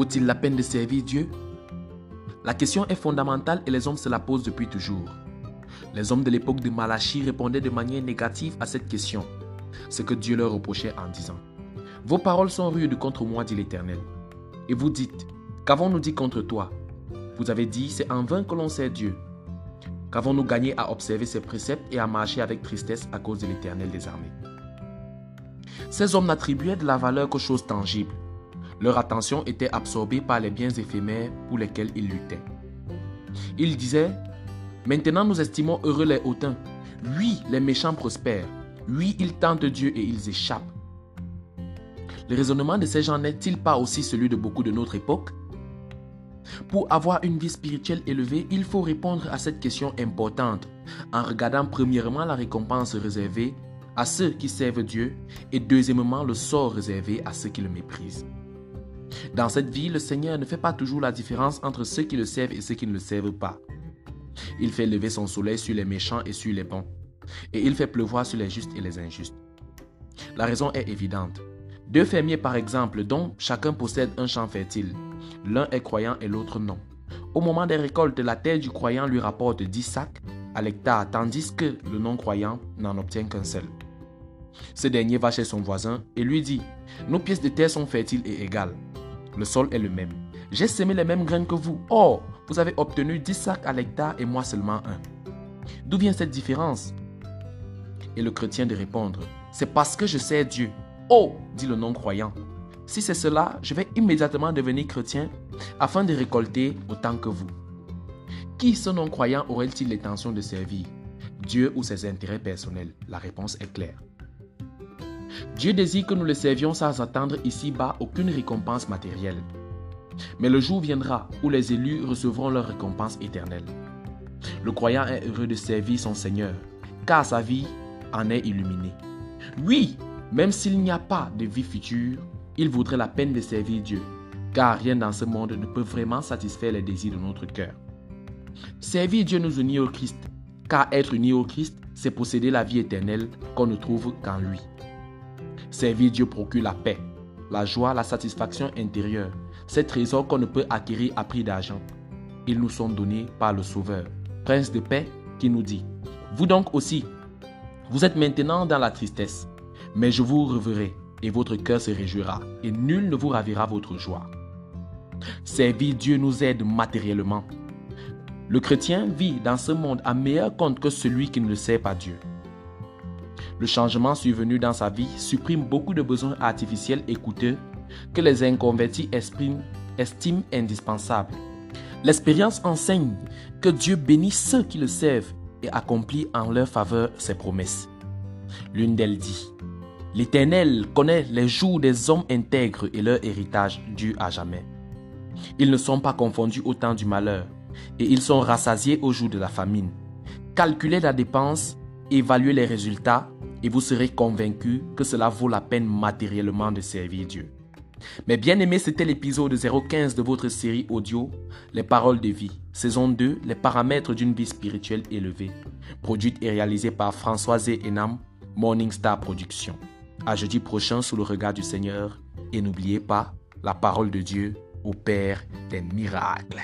Vaut-il la peine de servir Dieu? La question est fondamentale et les hommes se la posent depuis toujours. Les hommes de l'époque de Malachie répondaient de manière négative à cette question, ce que Dieu leur reprochait en disant Vos paroles sont rudes contre moi, dit l'Éternel. Et vous dites Qu'avons-nous dit contre toi? Vous avez dit C'est en vain que l'on sert Dieu. Qu'avons-nous gagné à observer ses préceptes et à marcher avec tristesse à cause de l'Éternel des armées? Ces hommes n'attribuaient de la valeur qu'aux choses tangibles. Leur attention était absorbée par les biens éphémères pour lesquels ils luttaient. Ils disaient Maintenant nous estimons heureux les hautains. Oui, les méchants prospèrent. Oui, ils tentent Dieu et ils échappent. Le raisonnement de ces gens n'est-il pas aussi celui de beaucoup de notre époque? Pour avoir une vie spirituelle élevée, il faut répondre à cette question importante en regardant premièrement la récompense réservée à ceux qui servent Dieu et deuxièmement le sort réservé à ceux qui le méprisent. Dans cette vie, le Seigneur ne fait pas toujours la différence entre ceux qui le servent et ceux qui ne le servent pas. Il fait lever son soleil sur les méchants et sur les bons, et il fait pleuvoir sur les justes et les injustes. La raison est évidente. Deux fermiers, par exemple, dont chacun possède un champ fertile. L'un est croyant et l'autre non. Au moment des récoltes, la terre du croyant lui rapporte 10 sacs à l'hectare, tandis que le non-croyant n'en obtient qu'un seul. Ce dernier va chez son voisin et lui dit, Nos pièces de terre sont fertiles et égales. Le sol est le même. J'ai semé les mêmes graines que vous. Or, vous avez obtenu 10 sacs à l'hectare et moi seulement un. D'où vient cette différence? Et le chrétien de répondre, c'est parce que je sais Dieu. Oh, dit le non-croyant, si c'est cela, je vais immédiatement devenir chrétien afin de récolter autant que vous. Qui ce non-croyant aurait-il l'intention de servir? Dieu ou ses intérêts personnels? La réponse est claire. Dieu désire que nous le servions sans attendre ici-bas aucune récompense matérielle. Mais le jour viendra où les élus recevront leur récompense éternelle. Le croyant est heureux de servir son Seigneur, car sa vie en est illuminée. Oui, même s'il n'y a pas de vie future, il vaudrait la peine de servir Dieu, car rien dans ce monde ne peut vraiment satisfaire les désirs de notre cœur. Servir Dieu nous unit au Christ, car être uni au Christ, c'est posséder la vie éternelle qu'on ne trouve qu'en lui. Servir Dieu procure la paix, la joie, la satisfaction intérieure, ces trésors qu'on ne peut acquérir à prix d'argent. Ils nous sont donnés par le Sauveur, Prince de paix, qui nous dit, Vous donc aussi, vous êtes maintenant dans la tristesse, mais je vous reverrai, et votre cœur se réjouira, et nul ne vous ravira votre joie. Servir Dieu nous aide matériellement. Le chrétien vit dans ce monde à meilleur compte que celui qui ne sait pas Dieu. Le changement survenu dans sa vie supprime beaucoup de besoins artificiels et coûteux que les inconvertis estiment indispensables. L'expérience enseigne que Dieu bénit ceux qui le servent et accomplit en leur faveur ses promesses. L'une d'elles dit, L'Éternel connaît les jours des hommes intègres et leur héritage dû à jamais. Ils ne sont pas confondus au temps du malheur, et ils sont rassasiés au jour de la famine. Calculez la dépense, évaluez les résultats, et vous serez convaincus que cela vaut la peine matériellement de servir Dieu. Mais bien aimé, c'était l'épisode 015 de votre série audio Les paroles de vie, saison 2, les paramètres d'une vie spirituelle élevée, produite et réalisée par Françoise Enam, Morning Star Productions. À jeudi prochain sous le regard du Seigneur et n'oubliez pas, la parole de Dieu opère des miracles.